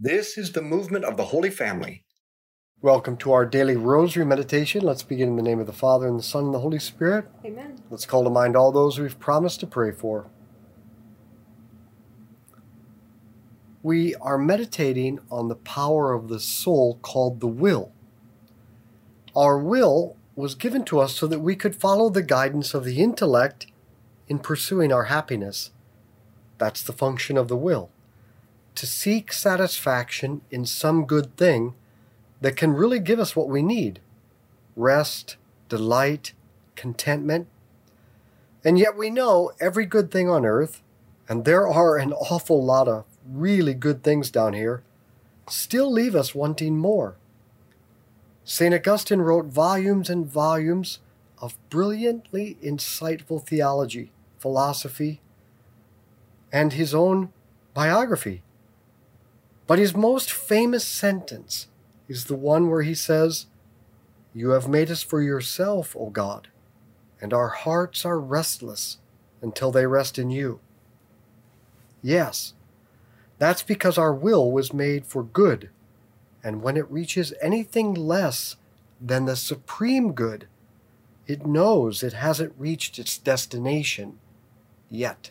This is the movement of the Holy Family. Welcome to our daily rosary meditation. Let's begin in the name of the Father, and the Son, and the Holy Spirit. Amen. Let's call to mind all those we've promised to pray for. We are meditating on the power of the soul called the will. Our will was given to us so that we could follow the guidance of the intellect in pursuing our happiness. That's the function of the will. To seek satisfaction in some good thing that can really give us what we need rest, delight, contentment. And yet we know every good thing on earth, and there are an awful lot of really good things down here, still leave us wanting more. St. Augustine wrote volumes and volumes of brilliantly insightful theology, philosophy, and his own biography. But his most famous sentence is the one where he says, You have made us for yourself, O God, and our hearts are restless until they rest in you. Yes, that's because our will was made for good and when it reaches anything less than the supreme good, it knows it hasn't reached its destination yet.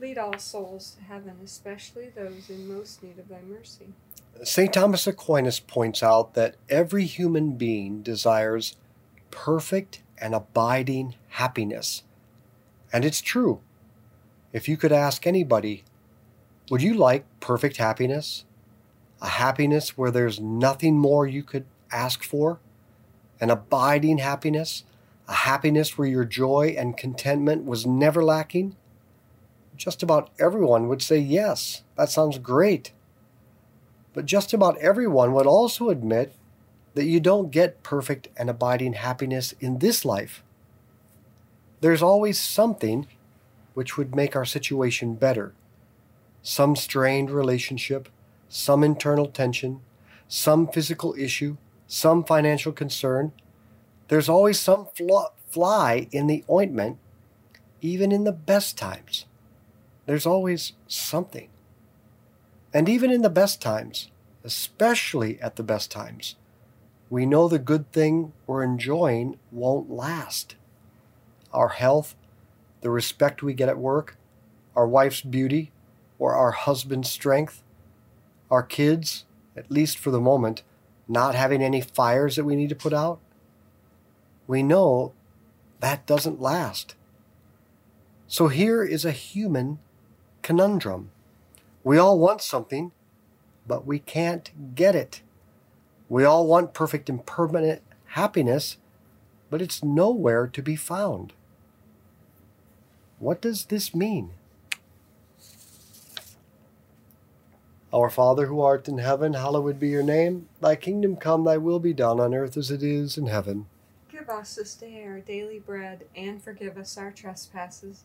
Lead all souls to heaven, especially those in most need of thy mercy. St. Thomas Aquinas points out that every human being desires perfect and abiding happiness. And it's true. If you could ask anybody, would you like perfect happiness? A happiness where there's nothing more you could ask for? An abiding happiness? A happiness where your joy and contentment was never lacking? Just about everyone would say, Yes, that sounds great. But just about everyone would also admit that you don't get perfect and abiding happiness in this life. There's always something which would make our situation better. some strained relationship, some internal tension, some physical issue, some financial concern. There's always some fly in the ointment, even in the best times. There's always something. And even in the best times, especially at the best times, we know the good thing we're enjoying won't last. Our health, the respect we get at work, our wife's beauty, or our husband's strength, our kids, at least for the moment, not having any fires that we need to put out, we know that doesn't last. So here is a human conundrum. We all want something, but we can't get it. We all want perfect and permanent happiness, but it's nowhere to be found. What does this mean? Our Father who art in heaven, hallowed be your name. Thy kingdom come, thy will be done on earth as it is in heaven. Give us this day our daily bread, and forgive us our trespasses,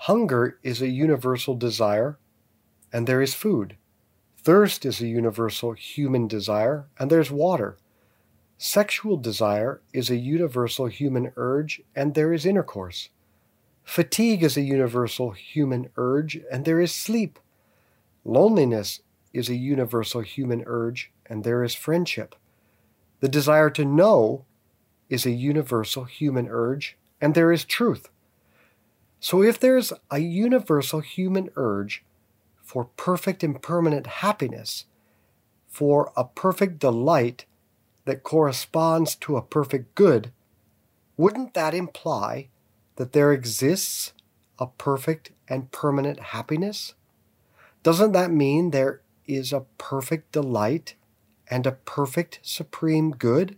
Hunger is a universal desire, and there is food. Thirst is a universal human desire, and there's water. Sexual desire is a universal human urge, and there is intercourse. Fatigue is a universal human urge, and there is sleep. Loneliness is a universal human urge, and there is friendship. The desire to know is a universal human urge, and there is truth. So, if there's a universal human urge for perfect and permanent happiness, for a perfect delight that corresponds to a perfect good, wouldn't that imply that there exists a perfect and permanent happiness? Doesn't that mean there is a perfect delight and a perfect supreme good?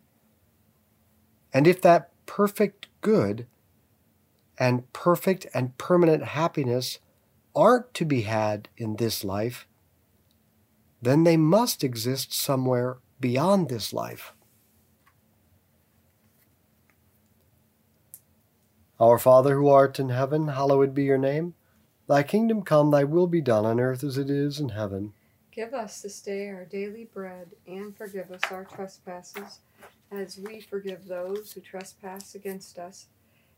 And if that perfect good and perfect and permanent happiness aren't to be had in this life, then they must exist somewhere beyond this life. Our Father who art in heaven, hallowed be your name. Thy kingdom come, thy will be done on earth as it is in heaven. Give us this day our daily bread, and forgive us our trespasses, as we forgive those who trespass against us.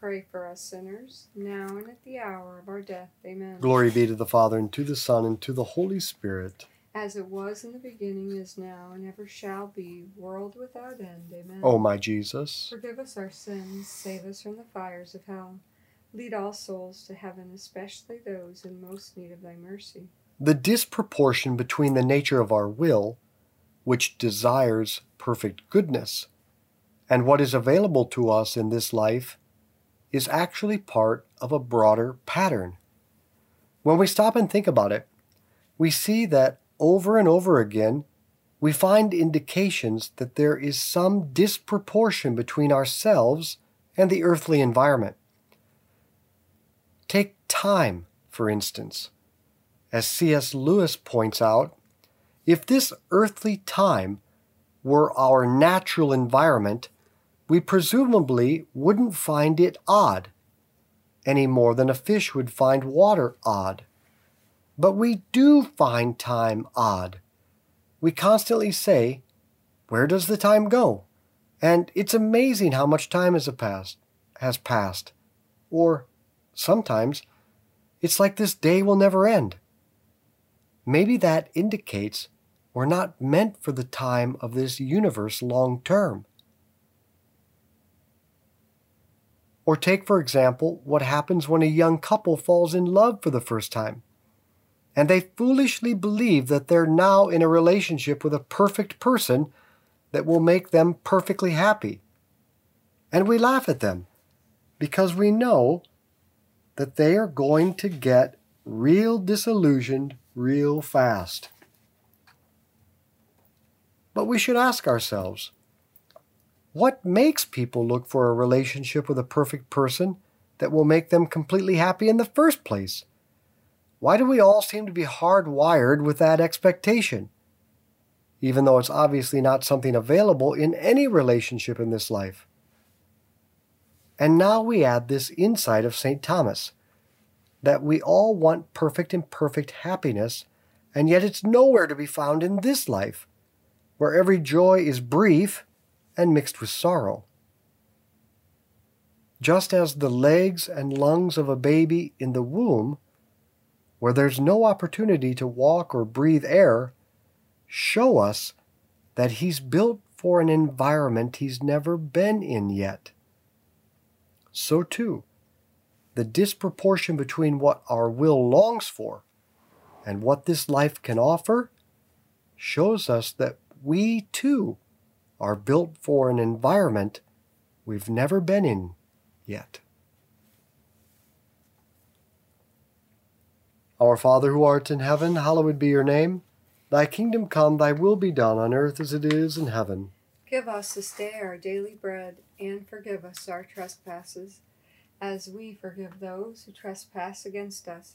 pray for us sinners, now and at the hour of our death. Amen. Glory be to the Father, and to the Son, and to the Holy Spirit. As it was in the beginning, is now, and ever shall be, world without end. Amen. O my Jesus. Forgive us our sins, save us from the fires of hell. Lead all souls to heaven, especially those in most need of thy mercy. The disproportion between the nature of our will, which desires perfect goodness, and what is available to us in this life is actually part of a broader pattern. When we stop and think about it, we see that over and over again, we find indications that there is some disproportion between ourselves and the earthly environment. Take time, for instance. As C.S. Lewis points out, if this earthly time were our natural environment, we presumably wouldn't find it odd, any more than a fish would find water odd. But we do find time odd. We constantly say, Where does the time go? And it's amazing how much time has passed has passed. Or sometimes it's like this day will never end. Maybe that indicates we're not meant for the time of this universe long term. Or take, for example, what happens when a young couple falls in love for the first time. And they foolishly believe that they're now in a relationship with a perfect person that will make them perfectly happy. And we laugh at them because we know that they are going to get real disillusioned real fast. But we should ask ourselves what makes people look for a relationship with a perfect person that will make them completely happy in the first place? Why do we all seem to be hardwired with that expectation? Even though it's obviously not something available in any relationship in this life. And now we add this insight of St. Thomas that we all want perfect and perfect happiness, and yet it's nowhere to be found in this life. where every joy is brief and mixed with sorrow. Just as the legs and lungs of a baby in the womb, where there's no opportunity to walk or breathe air, show us that he's built for an environment he's never been in yet. So, too, the disproportion between what our will longs for and what this life can offer shows us that we too are built for an environment we've never been in yet. Our Father who art in heaven, hallowed be your name. Thy kingdom come, thy will be done on earth as it is in heaven. Give us this day our daily bread, and forgive us our trespasses, as we forgive those who trespass against us.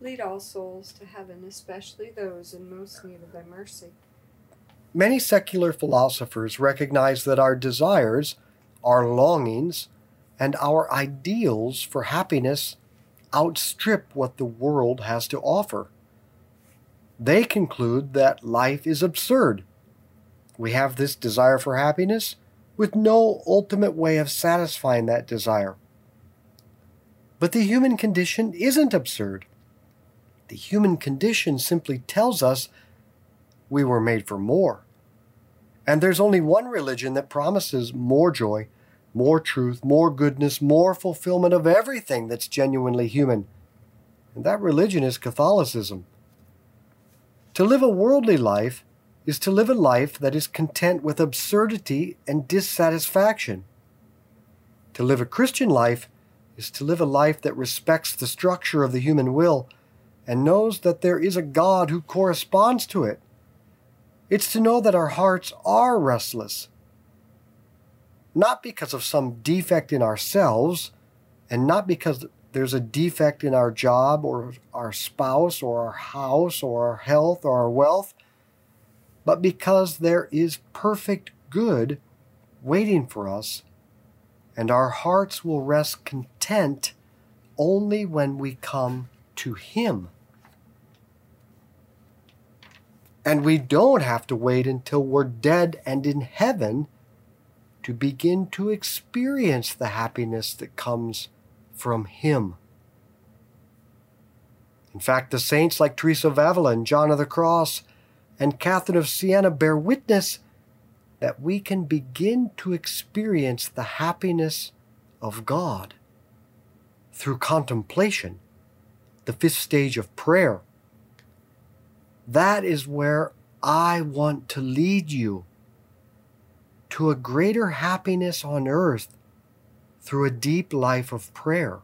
Lead all souls to heaven, especially those in most need of thy mercy. many secular philosophers recognize that our desires, our longings, and our ideals for happiness outstrip what the world has to offer. They conclude that life is absurd. We have this desire for happiness with no ultimate way of satisfying that desire. But the human condition isn't absurd. The human condition simply tells us we were made for more. And there's only one religion that promises more joy, more truth, more goodness, more fulfillment of everything that's genuinely human. And that religion is Catholicism. To live a worldly life is to live a life that is content with absurdity and dissatisfaction. To live a Christian life is to live a life that respects the structure of the human will and knows that there is a God who corresponds to it. It's to know that our hearts are restless, not because of some defect in ourselves, and not because there's a defect in our job or our spouse or our house or our health or our wealth, but because there is perfect good waiting for us, and our hearts will rest content only when we come to Him. And we don't have to wait until we're dead and in heaven to begin to experience the happiness that comes from Him. In fact, the saints like Teresa of Avila and John of the Cross and Catherine of Siena bear witness that we can begin to experience the happiness of God through contemplation, the fifth stage of prayer. That is where I want to lead you to a greater happiness on earth through a deep life of prayer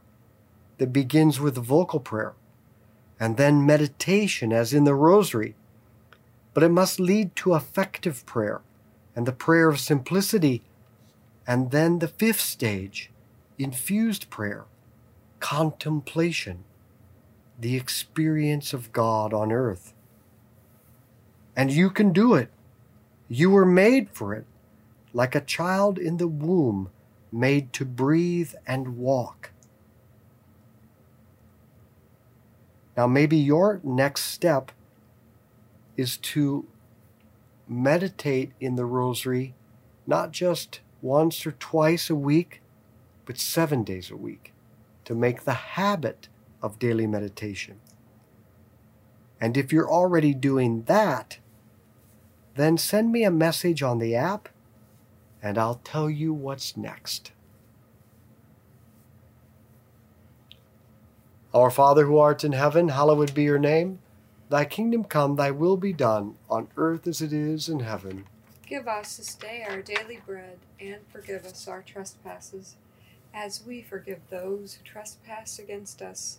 that begins with vocal prayer and then meditation, as in the Rosary. But it must lead to affective prayer and the prayer of simplicity, and then the fifth stage, infused prayer, contemplation, the experience of God on earth. And you can do it. You were made for it, like a child in the womb, made to breathe and walk. Now, maybe your next step is to meditate in the rosary not just once or twice a week, but seven days a week to make the habit of daily meditation. And if you're already doing that, then send me a message on the app and I'll tell you what's next. Our Father who art in heaven, hallowed be your name. Thy kingdom come, thy will be done, on earth as it is in heaven. Give us this day our daily bread, and forgive us our trespasses, as we forgive those who trespass against us.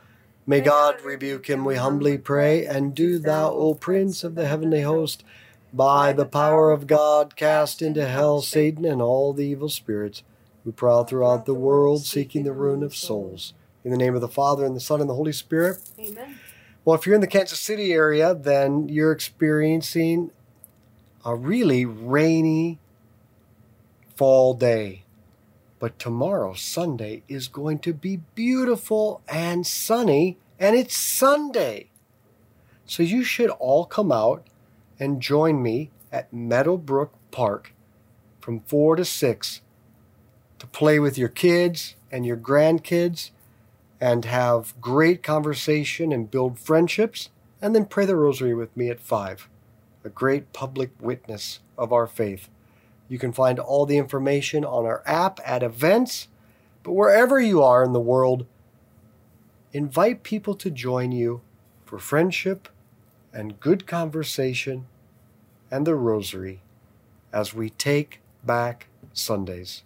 May God rebuke him, we humbly pray. And do thou, O Prince of the heavenly host, by the power of God, cast into hell Satan and all the evil spirits who prowl throughout the world seeking the ruin of souls. In the name of the Father, and the Son, and the Holy Spirit. Amen. Well, if you're in the Kansas City area, then you're experiencing a really rainy fall day. But tomorrow, Sunday, is going to be beautiful and sunny, and it's Sunday. So you should all come out and join me at Meadowbrook Park from 4 to 6 to play with your kids and your grandkids and have great conversation and build friendships, and then pray the rosary with me at 5, a great public witness of our faith. You can find all the information on our app at events, but wherever you are in the world, invite people to join you for friendship and good conversation and the rosary as we take back Sundays.